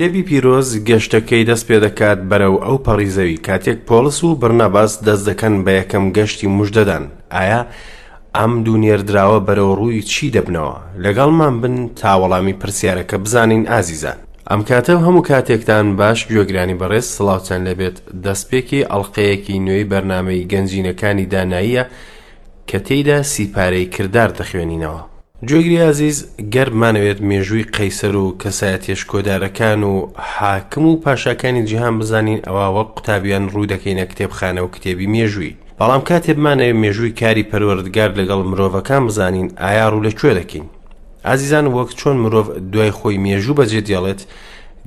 کتێبی پیرۆز گەشتەکەی دەست پێدەکات بەرەو ئەو پەڕی زەوی کاتێک پۆڵس و بڕناباس دەست دەکەن بە یەکەم گەشتی مژدەدان ئایا ئەم دوو نێردراوە بەرەو ڕووی چی دەبنەوە لەگەڵمان بن تا وەڵامی پرسیارەکە بزانین ئازیزان. ئەم کاتە و هەموو کاتێکتان باش گوێگرانی بەڕێز سڵاوتان لێبێت دەستپێکی ئەڵقەیەکی نوێی بەرنامەی گەنجینەکانی داناییە کە تێیدا سی پارەی کردار دەخوێنینەوە. گوێگری ئازیز، گەر بمانەوێت مێژووی قەیسەر و کەسایەتیە شکۆدارەکان و حاکم و پاشاکانی جیهان بزانین ئەوا وەک قوتابیان ڕوو دەکەینە کتێبخانە و کتێبی مێژووی، بەڵام کاتێ بمانەوێ مێژووی کاری پەروەردگار لەگەڵ مرۆڤەکان بزانین ئایا ڕوو لە کوێ دەکەین؟ ئازیزان وەک چۆن مرۆڤ دوای خۆی مێژوو بەجێ دێڵێت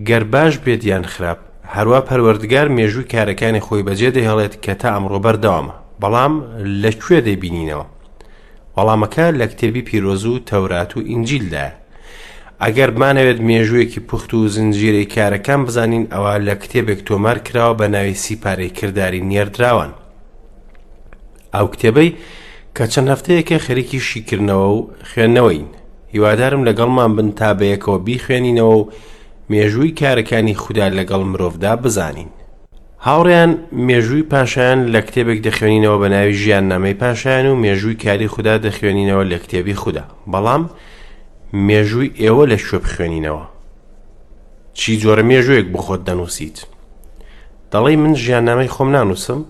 گەر باش بێت یان خراپ، هەروا پەروەردگار مێژووی کارەکانی خۆی بەجێ دەهێڵێت کە تا ئەمڕۆ بەردەوامە بەڵام لە کوێ دەیبینینەوە وەڵامەکە لە کتێبی پیرۆز و تەورات و ئینجیلدایە ئەگەر بمانەوێت مێژوویەکی پوخت و زنجیرەی کارەکان بزانین ئەوە لە کتێبێک تۆمار کراوە بە ناوی سیپارەی کردداری نێردراوان ئەو کتێبەی کە چەند هەفتەیەکە خەریکی شیکردنەوە و خوێندنەوەین هیوادارم لەگەڵمان بن تا بەیەکەوە بیخوێنینەوە و مێژووی کارەکانی خوددا لەگەڵ مرۆڤدا بزانین هاوڕیان مێژووی پاشایان لە کتێبێک دەخوێنینەوە بە ناوی ژیان نامەی پاشایان و مێژووی کاری خوددا دەخوێنینەوە لە کتێبی خوددا بەڵام مێژووی ئێوە لە شوێ بخوێنینەوە چی جۆرە مێژوویەک بخۆت دەنووسیت دەڵێی من ژیاننامەی خۆم نانووسم؟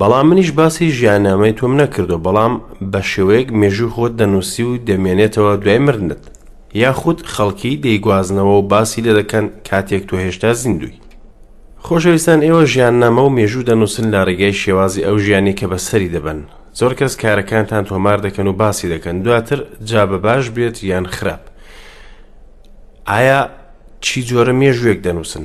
بەڵام منیش باسی ژیاننامەی تۆم نەکردووە بەڵام بە شێوەیەک مێژووی خۆت دەنووسی و دەمێنێتەوە دوای مردنت یاخود خەڵکی دەیگوازنەوە و باسی لێ دەکەن کاتێک تۆ هێشتا زیندووی خۆشەویستان ئێوە ژیاننامە و مێژوو دەنووسن لە ڕێگای شێوازی ئەو ژیانی کە بەسەری دەبەن زۆر کەس کارەکانتان تۆمار دەکەن و باسی دەکەن دواتر جا بە باش بێت یان خراپ ئایا چی جۆرە مێژوێک دەنووسن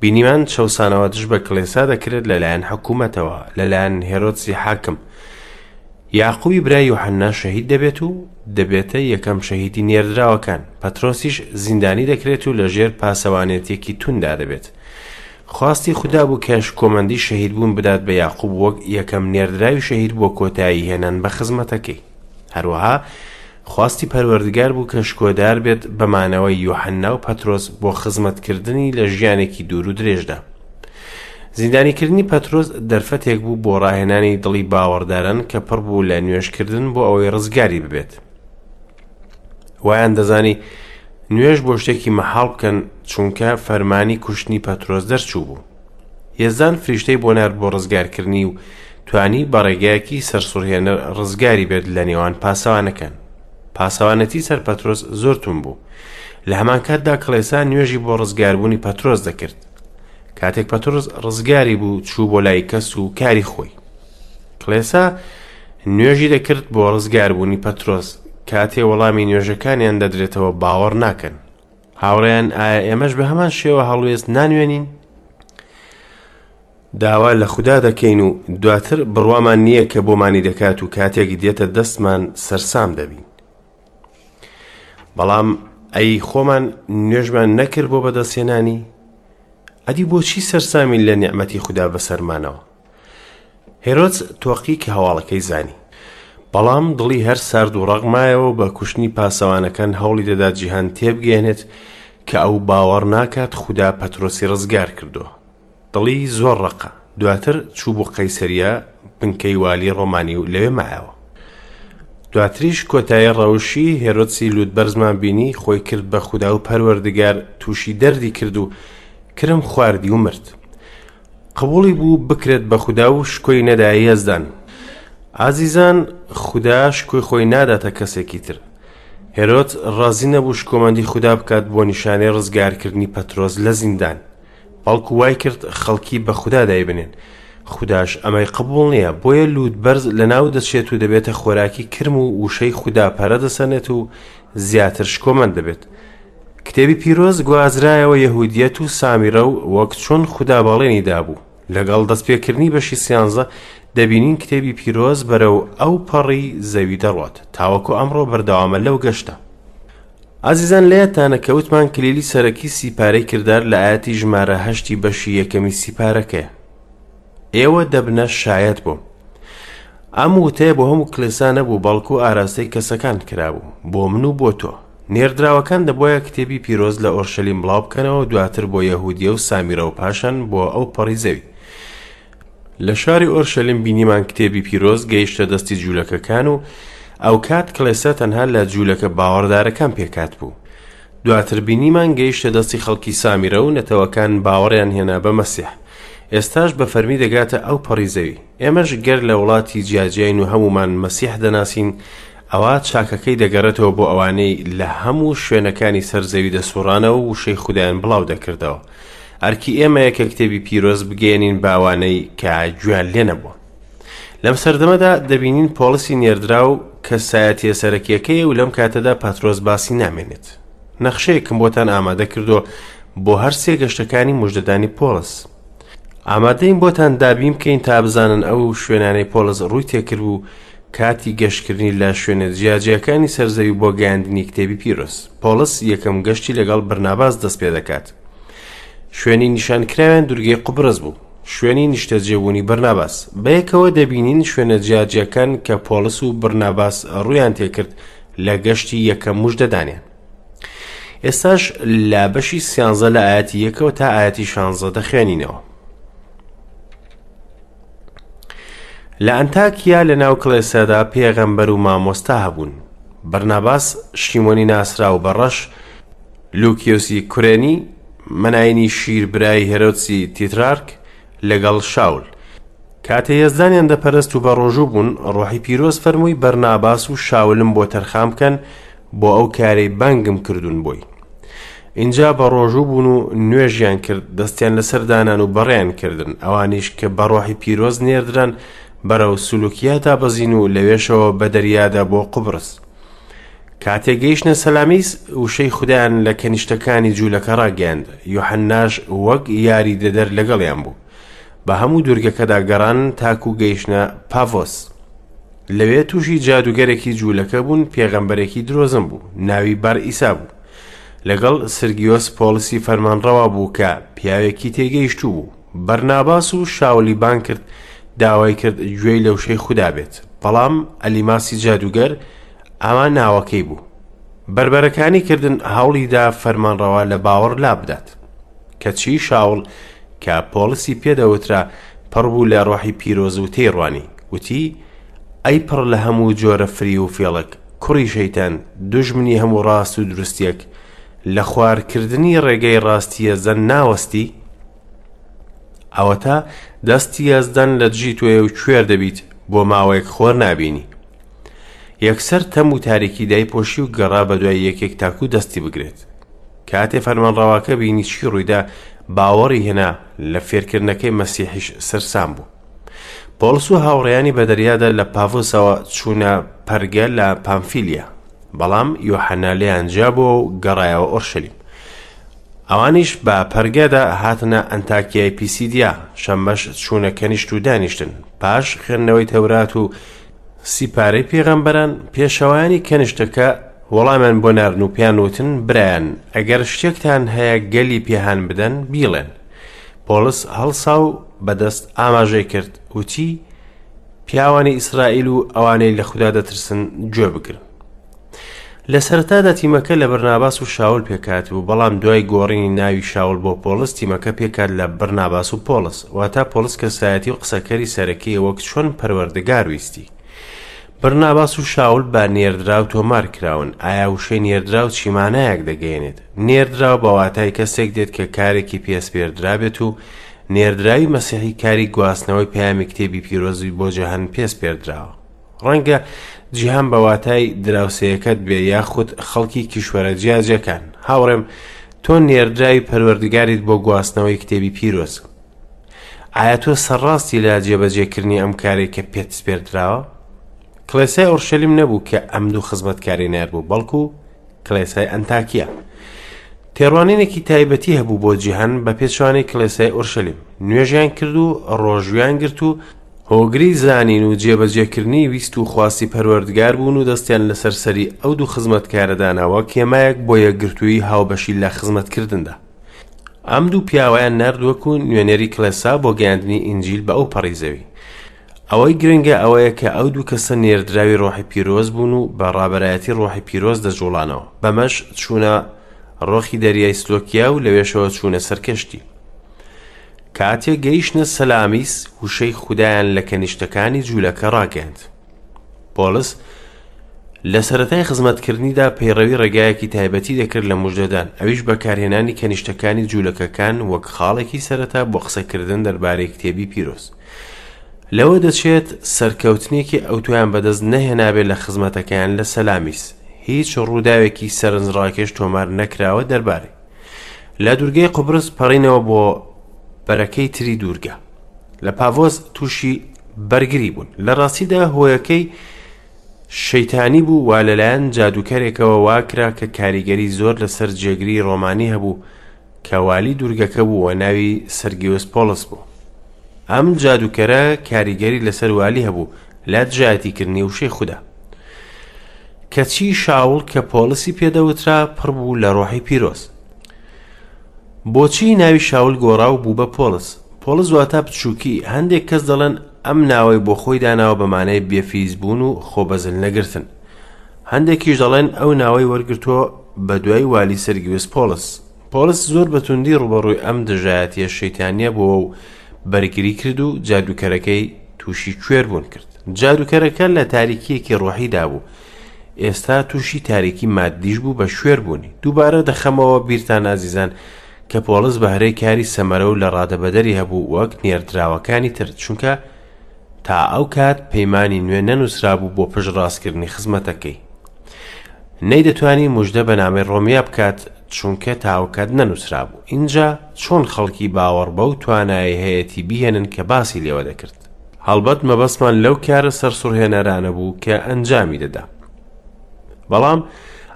بینیمان چەوسانەوە دژ بە کڵێسا دەکرێت لەلایەن حکوومەتەوە لەلایەن هێرۆدسی حاکم یاقوبی برای یوحنا شەهید دەبێت و دەبێتە یەکەم شەهیدی نێردراوەکان پەترۆسیش زیندانی دەکرێت و لەژێر پاسەوانێتێکی توندا دەبێت خواستی خوددا بوو کە شکۆمەندی شەهید بوون بدات بە یاقوب وەک یەکەم نێردراوی شەهید بۆ کۆتایی هێنان بە خزمەتەکەی هەروەها خواستی پەروەردگار بوو کە شکۆدار بێت بە مانەوەی یوحەنا و پەترۆس بۆ خزمەتکردنی لە ژیانێکی دوور و درێژدا. زیندانیکردنی پەترۆس دەرفەتێک بوو بۆ ڕاهێنانی دڵی باوەڕداران کە پڕ بوو لە نوێژکردن بۆ ئەوەی ڕزگاری ببێت. وایان دەزانی نوێژ بۆ شتێکی مەحاڵ بکەن چونکە فەرمانی کوشتنی پەترۆس دەرچوو بوو. یەزدان فریشتەی بۆ نارد بۆ ڕزگارکردنی و توانی بە ڕێگایەکی سەرسوڕهێنەر ڕزگاری بێت لە نێوان پاسەوانەکان پاسەوانەتی سەر پەترۆس زۆر تون بوو لە هەمان کاتدا کڵێسا نوێژی بۆ ڕزگاربوونی پەترۆس دەکرد کاتێک پەترۆس ڕزگاری بوو چوو بۆ لای کەس و کاری خۆی کڵێسا نوێژی دەکرد بۆ ڕزگاربوونی پەترۆس کاتێ وەڵامی نوێژەکانیان دەدرێتەوە باوەڕ ناکەن هاوڕێیان ئایا ئێمەش بە هەمان شێوە هەڵوێست نانوێنین؟ داوا لە خودا دەکەین و دواتر بڕوامان نییە کە بۆمانی دەکات و کاتێک دێتە دەستمان سەرسام دەبین. بەڵام ئەی خۆمان نوێژمان نەکرد بۆ بەدەستهێنانی ئەدی بۆچی سەرسامین لە نیعممەتی خوددا بەسەرمانەوە هێرۆدس تۆقیکی هەواڵەکەی زانی، بەڵام دڵی هەر سارد و ڕەق مایەوە و بە کوشتنی پاسەوانەکان هەوڵی دەدا جیهان تێبگەیەنێت کە ئەو باوەڕ ناکات خودا پەترۆسی ڕزگار کردووە. دڵی زۆر ڕەقە. دواتر چوو بوو قەیسەریە، بنکەی والی ڕۆمانی و لەوێ مایەوە. دواتریش کۆتایی ڕەوشی هێرۆدسی لووتبەرزمان بینی، خۆی کرد بە خودا و پەروەردگار، تووشی دەردی کرد و کرم خواردی و مرد. قبوڵی بوو بکرێت بە خودا و شکۆی نەدایە یەزدان. ئازیزان خودا شکۆی خۆی ناداتە کەسێکی تر. هێرۆد ڕازی نەبوو شکۆمەندی خودا بکات بۆ نیشانەی ڕزگارکردنی پەترۆس لە زیندان. بەڵکو وای کرد خەڵکی بە خودا دایبنێن. خوداش ئەمەی قبوڵ نییە، بۆیە لووت بەرز لەناو دەچێت و دەبێتە خۆراکی کرم و وشەی خودا پەرە دەسەنێت و زیاتر شکۆمەند دەبێت. کتێبی پیرۆز گوازرایەوە یەهودیەت و سامیرە و وەک چۆن خودا بەڵێنی دابوو. لەگەڵ دەستپێکردنی بەشی سیانزە دەبینین کتێبی پیرۆز بەرەو ئەو پەڕی زەوی دەڕوات. تاوەکو ئەمڕۆ بەردەوامە لەو گەشتە. ئازیزان لە یادتانە کە وتمان کلیلی سەرەکی سیپارەی کردار لە ئایەتی ژمارە هەشتی بەشی یەکەمی سیپارەکەیە. ئێوە دەبنە شایەت بۆم. ئەم وتەیە بۆ هەموو کلێسا نەبوو بەڵکو ئاراستەی کەسەکان کرابوو بۆ من و بۆ تۆ. نێردراوەکان دەبوایە کتێبی پیرۆز لە ئۆرشەلیم بڵاو بکەنەوە دواتر بۆ یەهودیە و سامیرە و پاشان بۆ ئەو پەڕی زەوی. لە شاری ئۆرشەلیم بینیمان کتێبی پیرۆز گەیشتە دەستی جوولەکەکان و ئەوکات کلێسا تەنها لە جوولەکە باوەڕدارەکان پێکهاتبوو. دواتر بینیمان گەیشتە دەستی خەڵکی سامیرە و نەتەوەکان باوەڕیان هێنا بە مەسیح. ئێستاش بە فەرمی دەگاتە ئەو پەڕی زەوی. ئێمەش گەر لە وڵاتی جیاجیاین و هەموومان مەسیح دەناسین، ئەوا چاکەکەی دەگەڕێتەوە بۆ ئەوانەی لە هەموو شوێنەکانی سەر زەوی دەسوڕانەوە و وشەی خودایان بڵاو دەکردەوە. ئەرکی ئێمەیە کە کتێبی پیرۆز بگەیەنین بە ئەوانەی کە گوێیان لێ نەبووە. لەم سەردەمەدا دەبینین پۆڵسی نێردراو کەسایەتیە سەرەکیەکەی و لەم کاتەدا پاترۆس باسی نامێنێت نەخشەیەکم بۆتان ئامادە کردو بۆ هەر سێ گەشتەکانی مژدەدانی پۆلس ئامادەین بۆتان دابین بکەین تا بزانن ئەو شوێنانەی پۆلس ڕووی تێکرد و کاتی گەشتکردنی لە شوێنە جیاجیەکانی سەرزەوی بۆ گەیاندنی کتێبی پیرۆس پۆلس یەکەم گەشتی لەگەڵ برناباز دەست پێ دەکات شوێنی نیشانکراوێن دورگەی قوبرس بوو شوێنی نیشتەجێبوونی بەرناباس. بەیەکەوە دەبینین شوێنە جیاجیاکان کە پۆڵس و بەرناباس ڕوویان تێکرد لە گەشتی یەکەم مژدەدانیان. ئێستاش لە بەشی سیانزە لە ئاەتی یەکەوە تا ئاەتی شانزە دەخوێنینەوە. لە ئەنتاکیا لە ناو کڵێسەدا پێغەمبەر و مامۆستا هەبوون. بەرناباس شیمۆنی ناسرا و بەڕەش لوکیۆسی کورێنی، مەناینی شیر برای هێرۆدسی تیترارک لەگەڵ شاول. کاتێ یەزدانیان دەپەرست و بەڕۆژوو بوون، ڕۆحی پیرۆز فەرمووی بەرناباس و شاولم بۆ تەرخان بکەن بۆ ئەو کارەی بانگم کردوون بۆی. ئینجا بەڕۆژوو بوون و نوێژیان کرد، دەستیان لەسەر دانان و بەڕێیان کردن، ئەوانیش کە بە ڕۆحی پیرۆز نێردران بەرەو سولوکیادا بەزین و لەوێشەوە بە دەریادا بۆ قوبرس. کاتێ گەیشتنە سەلامیس، وشەی خودایان لە کەنیشتەکانی جوولەکە ڕاگەیاند، یوحەنناش وەک یاریدەدەر لەگەڵیان بوو. بە هەموو دوورگەکەدا گەڕان تاکوو گەیشتنە پاڤۆس. لەوێ تووشی جادووگەرێکی جوولەکە بوون، پێغەمبەرێکی درۆزن بوو، ناوی بار ئیسا بوو. لەگەڵ سرگیۆس پۆڵسی فەرمانڕەوا بوو کە پیاوێکی تێگەیشتوو بوو. بەرناباس و شاولی بانگ کرد، داوای کرد گوێی لە وشەی خودا بێت. بەڵام ئەلیماسی جادووگەر، ئاوا ناوەکەی بوو. بەربەرەکانی کردن هەوڵی دا فەرمانڕەوا لە باوەڕ لابدات. کەچی شاوڵ کە پۆڵسی پێ دەوترا پڕ بوو لە ڕۆحی پیرۆز و تێیڕوانی، وتی، ئەی پڕ لە هەموو جۆرە فریو و فێڵەک، کوڕی شەیتان، دوژمنی هەموو ڕاست و دروستییەک، لە خوار کردنی ڕێگای ڕاستی یەزدان ناوەستی؟ ئەوەتا دەستی یەزدان لە دژی تۆیە و کوێر دەبیت، بۆ ماوەیەک خۆر نابینی. یەکسەر تەم و تاریکی دایپۆشی و گەڕا بەدوای یەکێک تاکو دەستی بگرێت. کاتێ فەرمانڕەواکە بینی چی ڕوویدا باوەڕی هێنا، لە فێرکردنەکەی مەسیحیش سەرسام بوو. پۆڵس و هاوڕێیانی بە دەریادا لە پافۆسەوە چوونە پەرگە لە پامفیلیا، بەڵام یۆحەنا لێیان جیابووە و گەڕایەوە ئۆرشەلیم. ئەوانیش بە پەرگەدا هاتنە ئەنتاکیای پیسیدیا، شەممەش چوونە کەنیشت و دانیشتن، پاش خوێندنەوەی تەورات و سیپارەی پێغەمبەران، پێشەوایانی کەنشتەکە، وەڵامیان بۆ ناردن و پێیان وتن، برایان، ئەگەر شتێکتان هەیە گەلی پێ هان بدەن، بیڵێن. پۆڵس هەڵسا و بە دەست ئاماژەی کرد، وتی، پیاوانی ئیسرائیل و ئەوانەی لە خودا دەترسن، گوێ بگرن. لە سەرەتادا تیمەکە لە بەرناباس و شاول پێکهاتبوو، بەڵام دوای گۆڕینی ناوی شاول بۆ پۆڵس تیمەکە پێکهات لە بەرناباس و پۆڵس، واتە پۆڵس کەسایەتی و قسەکەری سەرەکییە وەک چۆن پەروەردگار ویستی. بەرناباس و شاول بە نێردراو تۆمار کراون، ئایا وشەی نێردراو چی مانایەک دەگەیەنێت؟ نێردراو بە واتای کەسێک دێت کە کارێکی پێ سپێردرابێت و نێردراوی مەسیحی کاری گواستنەوەی پەیامی کتێبی پیرۆزی بۆ جەهەن پێ سپێردراوە. ڕەنگە جیهان بە واتای دراوسێیەکەت بێ یاخود خەڵکی کیشوەرە جیاجەکان هاوڕێم تۆ نێردراوی پەروەردگاریت بۆ گواستنەوەی کتێبی پیرۆز ئایا تۆ سەرڕاستی لە جێبەجێکردنی ئەم کارێک کە پێت سپێردراوە کلێسای ئۆرشەلیم نەبوو کە ئەم دوو خزمەتکاری نار بوو بەڵکو کلێسای ئەنتاکیە تێڕوانینێکی تایبەتی هەبوو بۆ جیهان بە پێچوانی کلێسای ئۆرشەلیم نوێژیان کرد و ڕۆژویان گرت و هۆگری زانین و جێبەجێکردنی ویست و خواستی پەروەردگار بوون و دەستیان لەسەر سەری ئەو دوو خزمەتکارە دانا وەک هێمایەک بۆ یەکگرتوویی هاوبەشی لە خزمەتکردندا ئەم دوو پیاوەیان نارد وەکو نوێنەری کڵێسا بۆ گەیاندنی ئینجیل بە ئەو پەڕی زەوی ئەوەی گرنگە ئەوەیە کە ئەو دوو کەسە نێردراوی ڕۆحی پیرۆز بوون و بە ڕابەرایەتی ڕۆحی پیرۆز دەجوڵانەوە بەمەش چوونە ڕۆخی دەریای سلۆکیا و لەوێشەوە چوونە سەر کەشتی کاتێک گەیشتنە سەلامیس، وشەی خودایان لە کەنیشتەکانی جوولەکە ڕاگەیاند. پۆڵس لە سەرەتای خزمەتکردنیدا پەیڕەوی ڕێگایەکی تایبەتی دەکرد لە مژدەدان، ئەویش بەکارهێنانی کەنیشتەکانی جوولەکەکان وەک خاڵێکی سەرەتا بۆ قسەکردن دەربارەی کتێبی پیرۆز. لەوە دەچێت سەرکەوتنێکی ئەوتۆیان بەدەست نەهێنابێت لە خزمەتەکەیان لە سەلامیس، هیچ ڕووداوێکی سەرنجڕاکێش تۆمار نەکراوە دەربارەی. لە دوورگەی قوبرس پەڕینەوە بۆ بەرەکەی تری دوورگە لە پاڤۆس تووشی بەرگری بوون لە ڕاستیدا هۆیەکەی شەیتانی بوو وا لەلایەن جادووکەرێکەوە واکرا کە کاریگەری زۆر لەسەر جێگری ڕۆمانی هەبوو کەوالی دوورگەکە بوو و ناوی سەرگیوس پۆلس بوو ئەم جادووکەرە کاریگەری لەسەر والی هەبوو لە دژایەتی کردنی وشەی خودا. کەچی شاوڵ کە پۆڵسی پێدەوترا پڕ بوو لە ڕۆحی پیرۆز. بۆچی ناوی شاول گۆڕا و بوو بە پۆڵس پۆڵس واتە بچووکی هەندێک کەس دەڵێن ئەم ناوەی بۆ خۆی داناوە بەمانەی بێفیز بوون و خۆبەزل نەگرتن هەندێکیش دەڵێن ئەو ناوەی وەرگتووە بە دوای والی سرگیوس پۆلس پۆڵس زۆر بە توندی ڕووبەڕووی ئەم دژایەتییە شەیتانییە بووە و بەرگری کرد و جادووکەرەکەی تووشی کوێربوون کرد. جادووکەرەکە لە تاریکییەکی ڕۆحیدا بوو، ئێستا تووشی تاریکی ماددیش بوو بە کوێربوونی. دووبارە دەخەمەوە بیرتان ئازیزان کە پۆڵس بەهرەی کاری سەمەرە و لەڕادەبەدەری هەبوو وەک نێردراوەکانی تر، چونکە تا ئەو کات پەیمانی نوێ نەنووسرابوو بۆ پشتڕاستکردنی خزمەتەکەی. نەیدەتوانی موژدە بە نامەی ڕۆمیا بکات، چونکە تاوکات نەنووسرابوو. ئینجا چۆن خەڵکی باوەڕ بەو توانایەی هەیەتی بیهێنن کە باسی لێوە دەکرد؟ هەڵبەت مەبەستمان لەو کارە سەرسوڕهێنەرانە بوو کە ئەنجامی دەدا. بەڵام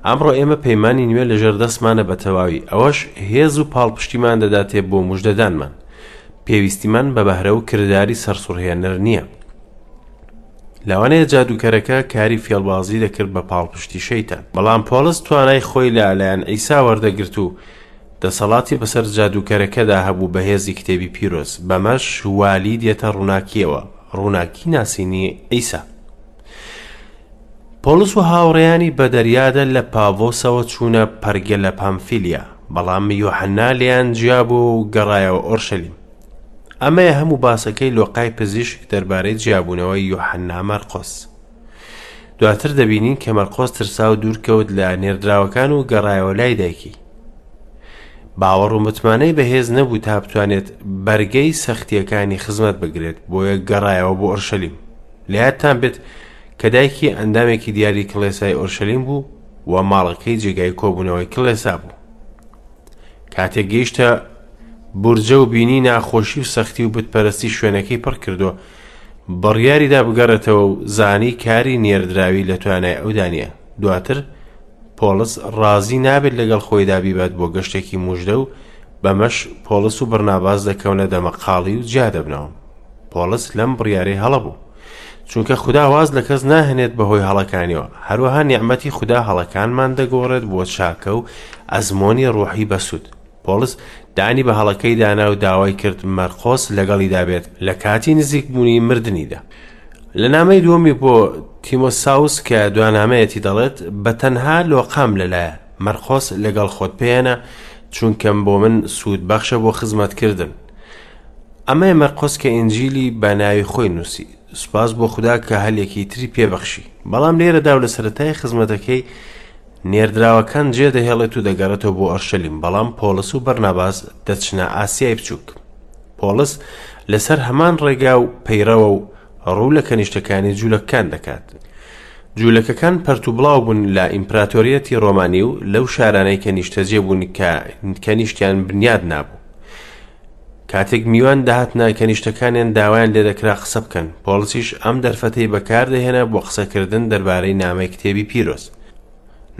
ئەمڕۆ ئێمە پەیمانی نوێ لەژێر دەستمانە بە تەواوی، ئەوەش هێز و پاڵپشتیمان دەداتێ بۆ موژدەدانمان. پێویستیمان بە بەهرە و کرداری سەرسوڕهێنەر نییە. لەوانەیە جادووکەرەکە کاری فێڵبازی دەکرد بە پاڵپشتی شەیتان، بەڵام پۆڵس توانای خۆی لە لایەن عیسا وەردەگرت و دەسەڵاتی بەسەر جادووکەرەکەدا هەبوو بە هێزی کتێبی پیرۆز، بەمەش والی دێتە ڕووناکییەوە، ڕووناکی ناسینی عیسا. پۆڵس و هاوڕێیانی بە دەریادا لە پاڤۆسەوە چوونە پەرگەلە پامفیلیا، بەڵام یوحەنا لێیان جیا بوو و گەڕایەوە ئۆرشەلیم. ئەمەیە هەموو باسەکەی لۆقای پزیشک دەربارەی جیابوونەوەی یوحەنا مەرقس. دواتر دەبینین کە مەرقس ترسا و دوور کەوت لە نێردراوەکان و گەڕایەوە لای دایکی. باوەڕ و متمانەی بەهێز نەبوو تا بتوانێت بەرگەی سەختییەکانی خزمەت بگرێت بۆیە گەڕایەوە بۆ ئۆرشەلیم. لە یادتان بێت کە دایکی ئەندامێکی دیاری کڵێسای ئۆرشەلیم بوو و ماڵەکەی جێگای کۆبوونەوەی کڵێسا بوو کاتێک گەیشتە بورجە و بینی ناخۆشی و سەختی و بتپەرستی شوێنەکەی پڕ کردو بڕیاریدا بگەڕێتەوە و زانی کاری نێردراوی لە توانای ئەودانە دواتر پۆلس ڕازی نابێت لەگەڵ خۆیدا بیبات بۆ گەشتێکی مژدە و بەمەش پۆلس و بڕناباز دەکەونە دەمەقاڵی و جیا دەبنەوە پۆڵس لەم بڕیارەی هەڵە بوو، چونکە خودا واز لە کەس ناهێنێت بەهۆی هەڵەکانیەوە، هەروەها نیعمەتی خودا هەڵەکانمان دەگۆڕێت بۆ چاکە و ئەزمۆنی ڕوحی بەسوود. پۆڵس دانی بە هەڵەکەی دانا و داوای کرد مەرقۆس لەگەڵیدا بێت لە کاتی نزیکبوونی مردنیدا. لە نامەی دووەمی بۆ تیمۆساوس کە دوانامەیەتی دەڵێت بە تەنها لۆقام لەلایە، مەرقۆس لەگەڵ خۆت پێێنە، چونکەم بۆ من سوود بەخشە بۆ خزمەتکردن. ئەمەیە مەرقۆس کە ئینجیلی بە ناوی خۆی نووسی سوپاس بۆ خودا کە هەلێکی تری پێبەخشی بەڵام لێرەدا و لە سەتای خزمەتەکەی نێردراوەکان جێ دەهێڵێت و دەگەڕێتەوە بۆ ئەرشەلیم بەڵام پۆلس و بەرناباز دەچنە ئاسیای بچووک پۆلس لەسەر هەمان ڕێگا و پەیڕەوە و ڕوو لە کەنیشتەکانی جوولەکەکان دەکات جوولەکەکان پەرت و بڵاو بوون لە ئیمپراتۆریەتی ڕۆمانی و لەو شارانەی کە نیشتەجێ بوون کە کەنیشتیان بنیاد نابوو کاتێک میوان دەهاتنە کەنیشتەکانیان داوایان لێدەکرا قسە بکەن پۆڵسیش ئەم دەرفەتەی بەکاردەهێنا بۆ قسەکردن دەربارەی نامەی کتێبی پیرۆز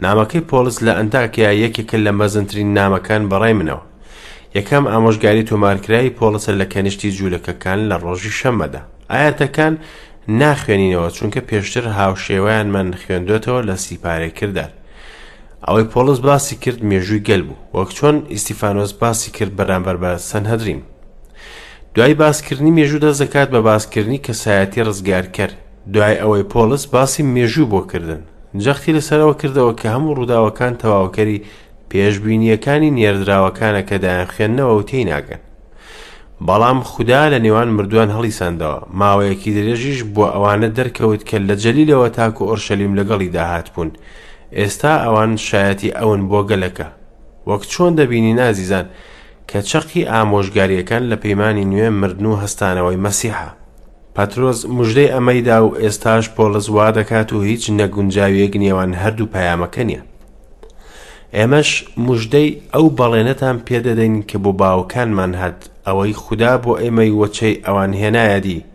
نامەکەی پۆلس لە ئەنتاکیا یەکێکە لە مەزنترین نامەکان بەڕای منەوە یەکەم ئامۆژگاری تۆمارکراوی پۆڵسە لە کەنیشتی جوولەکەکان لە ڕۆژی شەممەدا ئاەتەکان ناخوێنینەوە چونکە پێشتر هاوشێوەیانمان خوێندوێتەوە لە سیپارەی کردار ئەوەی پۆڵس باسی کرد مێژووی گەل بوو، وەک چۆن ئیستیفانۆس باسی کرد بەرامبەر بە سەنهەدرین. دوای باسکردنی مێژوو دەست دەکات بە باسکردنی کەسایەتی ڕزگارکەر، دوای ئەوەی پۆڵس باسی مێژوو بۆ کردن، جەختی لەسەرەوە کردەوە کە هەموو ڕووداوەکان تەواوکەری پێشبینییەکانی نێردراوەکانە کە دایانخوێندنەوە و تێیناگەن. بەڵام خودا لە نێوان مردووان هەڵیساندەوە، ماوەیەکی درێژیش بۆ ئەوانە دەرکەوت کە لە جەلیلەوە تاکو ئۆرشەلیم لەگەڵیدا هاتبوون، ئێستا ئەوان شایەتی ئەون بۆ گەلەکە. وەک چۆن دەبینین ئازیزان، کە چەقی ئامۆژگارییەکان لە پەیمانی نوێ مردن و هەستانەوەی مەسیحە. پەترۆس مژدەی ئەمەی دا و ئێستاش پۆڵس وا دەکات و هیچ نەگونجاوییەک نێوان هەردوو پەیامەکە نییە. ئێمەش موژدەی ئەو بەڵێنەتان پێ دەدەین کە بۆ باوکانمان هات، ئەوەی خودا بۆ ئێمەی وەچەی ئەوان هێنایە دی،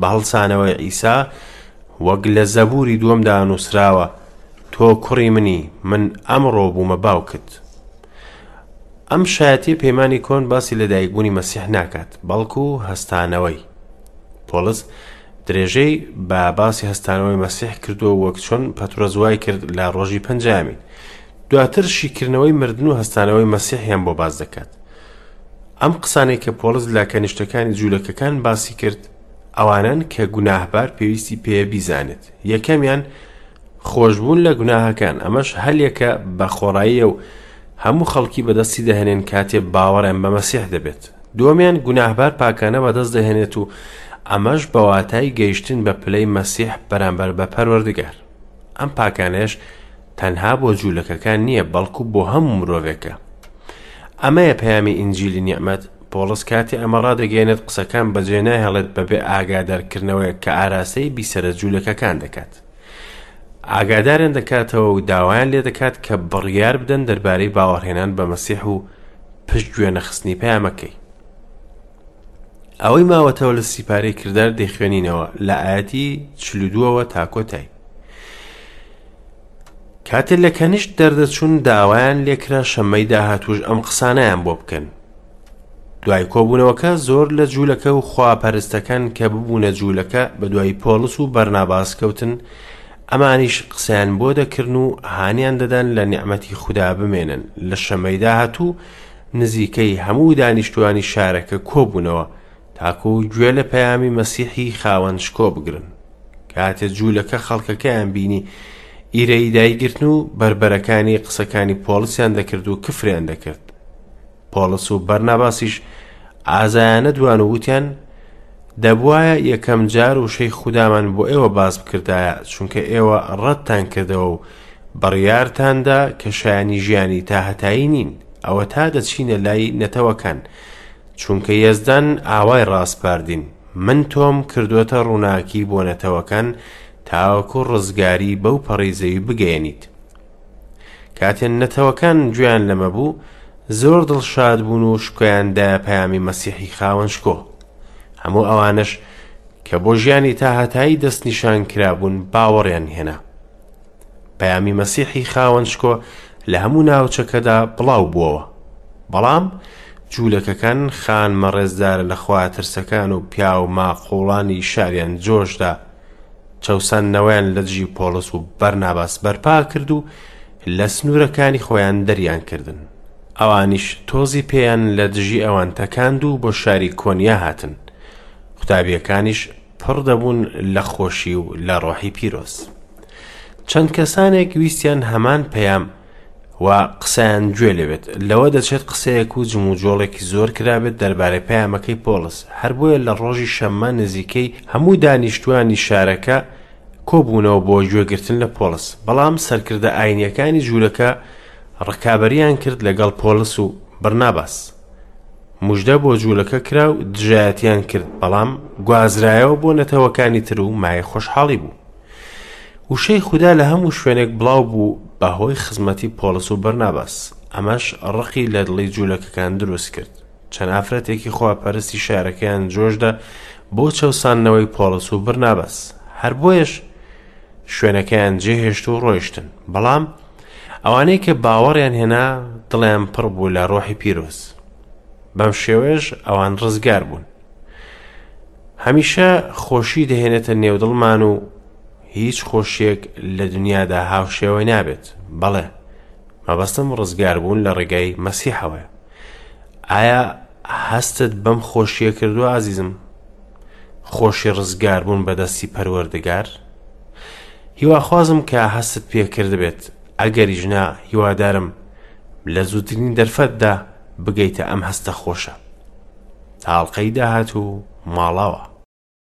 بە هەڵسانەوەی عیسا، وەک لە زەبووری دووەمدا نووسراوە، تۆ کوڕی منی، من ئەمڕۆ بوومە باوکت. ئەم شایەتیە پەیمانی کۆن باسی لە دایکبوونی مەسیح ناکات، بەڵکو هەستانەوەی. پۆڵس، درێژەی بە باسی هەستانەوەی مەسیح کردووە وەک چۆن پەترۆس وای کرد لە ڕۆژی پەنجامی دواتر شیکردنەوەی مردن و هەستانەوەی مەسیحیان بۆ باز دەکات ئەم قسانەی کە پۆڵس لە کەنیشتەکانی جوولەکەکان باسی کرد ئەوانن کە گوناهبار پێویستی پێ بیزانێت یەکەمیان خۆشبوون لە گوناهەکان، ئەمەش هەلیەکە بە خۆڕاییە و هەموو خەڵکی بەدەستی دەهێنێن کاتێ باوەڕیان بە مەسیح دەبێت. دووەمیان گوناهبار پاکانە بەدەست دەهێنێت و ئەمەش بە واتای گەیشتن بە پلەی مەسیح بەرامبەر بە پەروەردگار. ئەم پاکانەیەش تەنها بۆ جوولەکەکان نییە بەڵکو بۆ هەموو مرۆڤێکە. ئەمەیە پەیامی ئینجیلی نیعمەت، پۆڵس کاتێ ئەمە ڕادەگەیەنێت قسەکان بەجێ ناهێڵێت بەبێ ئاگادارکردنەوەیەک کە ئاراستەی بیسەرە جوولەکەکان دەکات. ئاگاداریان دەکاتەوە و داوایان لێ دەکات کە بڕیار بدەن دەربارەی باوەڕهێنان بە مەسیح و پشت گوێ نەخستنی پەیامەکەی ئەوەی ماوەتەوە لە سیپارەی کردار دەیخوێنینەوە لە ئاەتی چلودوەوە تاکۆتای کاتێ لە کەنیشت دەردەچوون داوایان لێکرا شەمەی داهاتوش ئەم قسانیان بۆ بکەن دوای کۆبوونەوەکە زۆر لە جوولەکە و خوا پەرستەکان کە ببوونە جوولەکە بەدوای پۆڵس و بەرناباس کەوتن ئەمانیش قسەیان بۆ دەکرن و هانیان دەدان لە نیعمەتی خودا بمێنن لە شەمەی داهاتوو نزیکەی هەموو دانیشتوانی شارەکە کۆبوونەوە تاکو گوێ لە پەیامی مەسیحی خاوەن شکۆ بگرن. کاتێ جوولەکە خەڵکەکەیان بینی ئیرەیی دایگرتن و بەربەرەکانی قسەکانی پۆڵسیان دەکرد و کفریان دەکرد. پۆڵس و بەرناباسیش ئازایانە دوان و وتیان دەبوایە یەکەم جار وشەی خودامان بۆ ئێوە باز بکردایە چونکە ئێوە ڕەتتان کردەوە و بڕیارتاندا کە شایانی ژیانی تاهەتایی نین ئەوە تا دەچینە لای نەتەوەکان چونکە یەزدان ئاوای ڕاسپاردین من تۆم کردووەتە ڕووناکی بۆ نەتەوەکان تاوەکو ڕزگاری بەو پەڕی زەوی بگەیەنیت. کاتێ نەتەوەکان گوێیان لەمە بوو، زۆر دڵشاد بوون و شکۆیان دایە پەیامی مەسیحی خاوەن شکۆ. هەموو ئەوانەش کە بۆ ژیانی تاهەتایی دەستنیشان کرابوون باوەڕیان هێنا. پەیامی مەسیحی خاوەن شکۆ لە هەموو ناوچەکەدا بڵاو بووەوە. بەڵام جوولەکەکان خانمە ڕێزدارە لە خواترسەکان و پیاو ماقوڵانی شاریان جۆشدا چەوساندنەوەیان لە دژی پۆڵس و بەرناباس بەرپا کرد و لە سنوورەکانی خۆیان دەریان کردن ئەوانیش تۆزی پێیان لە دژی ئەوان تەکاند و بۆ شاری کۆنیا هاتن قوتابیەکانیش پڕ دەبوون لە خۆشی و لە ڕۆحی پیرۆز. چەند کەسانێک ویستیان هەمان پەیام و قسەیان گوێ لەوێت لەوە دەچێت قسەیەک و جم و جۆڵێکی زۆر کرابێت دەربارەی پەیامەکەی پۆلس هەر بۆیە لە ڕۆژی شەممە نزیکەی هەموو دانیشتوانی شارەکە کۆبوونەوە بۆ گوێگرتن لە پۆلس بەڵام سەرکردە ئاینیەکانی جوورەکە ڕکابەریان کرد لەگەڵ پۆلس و برناباس مژدە بۆ جوولەکە کرا و دژایەتیان کرد، بەڵام گوازرایەوە بۆ نەتەوەکانی تر و مایەی خۆشحاڵی بوو. وشەی خودا لە هەموو شوێنێک بڵاو بوو بە هۆی خزمەتی پۆڵس و بەرناباس، ئەمەش ڕقی لە دڵی جوولەکەکان دروست کرد. چەند ئافرەتێکی خواپەرستی شارەکەیان جۆشدا بۆ چەوساندنەوەی پۆڵس و بەرناباس، هەر بۆیەش شوێنەکەیان جێهێشت و ڕۆیشتن، بەڵام، ئەوانەی کە باوەڕیان هێنا دڵیان پڕ بوو لە ڕۆحی پیرۆز بەم شێوەیەش ئەوان ڕزگار بوون هەمیشە خۆشی دەهێنێتە نێودڵمان و هیچ خۆشیەک لە دنیادا هاوشێوەی نابێت بەڵێ مەبەستم ڕزگار بوون لە ڕێگای مەسیحەوەە ئایا هەستت بەم خۆشیە کردو ئازیزم خۆشی ڕزگار بوون بە دەستی پەروەردگار هیواخوازم کە هەستت پێکردبێت ئەگەریش نا هیوادارم لە زووترین دەرفەتدا بگەیتە ئەم هەستە خۆشە تاڵقەی داهات و ماڵاوە.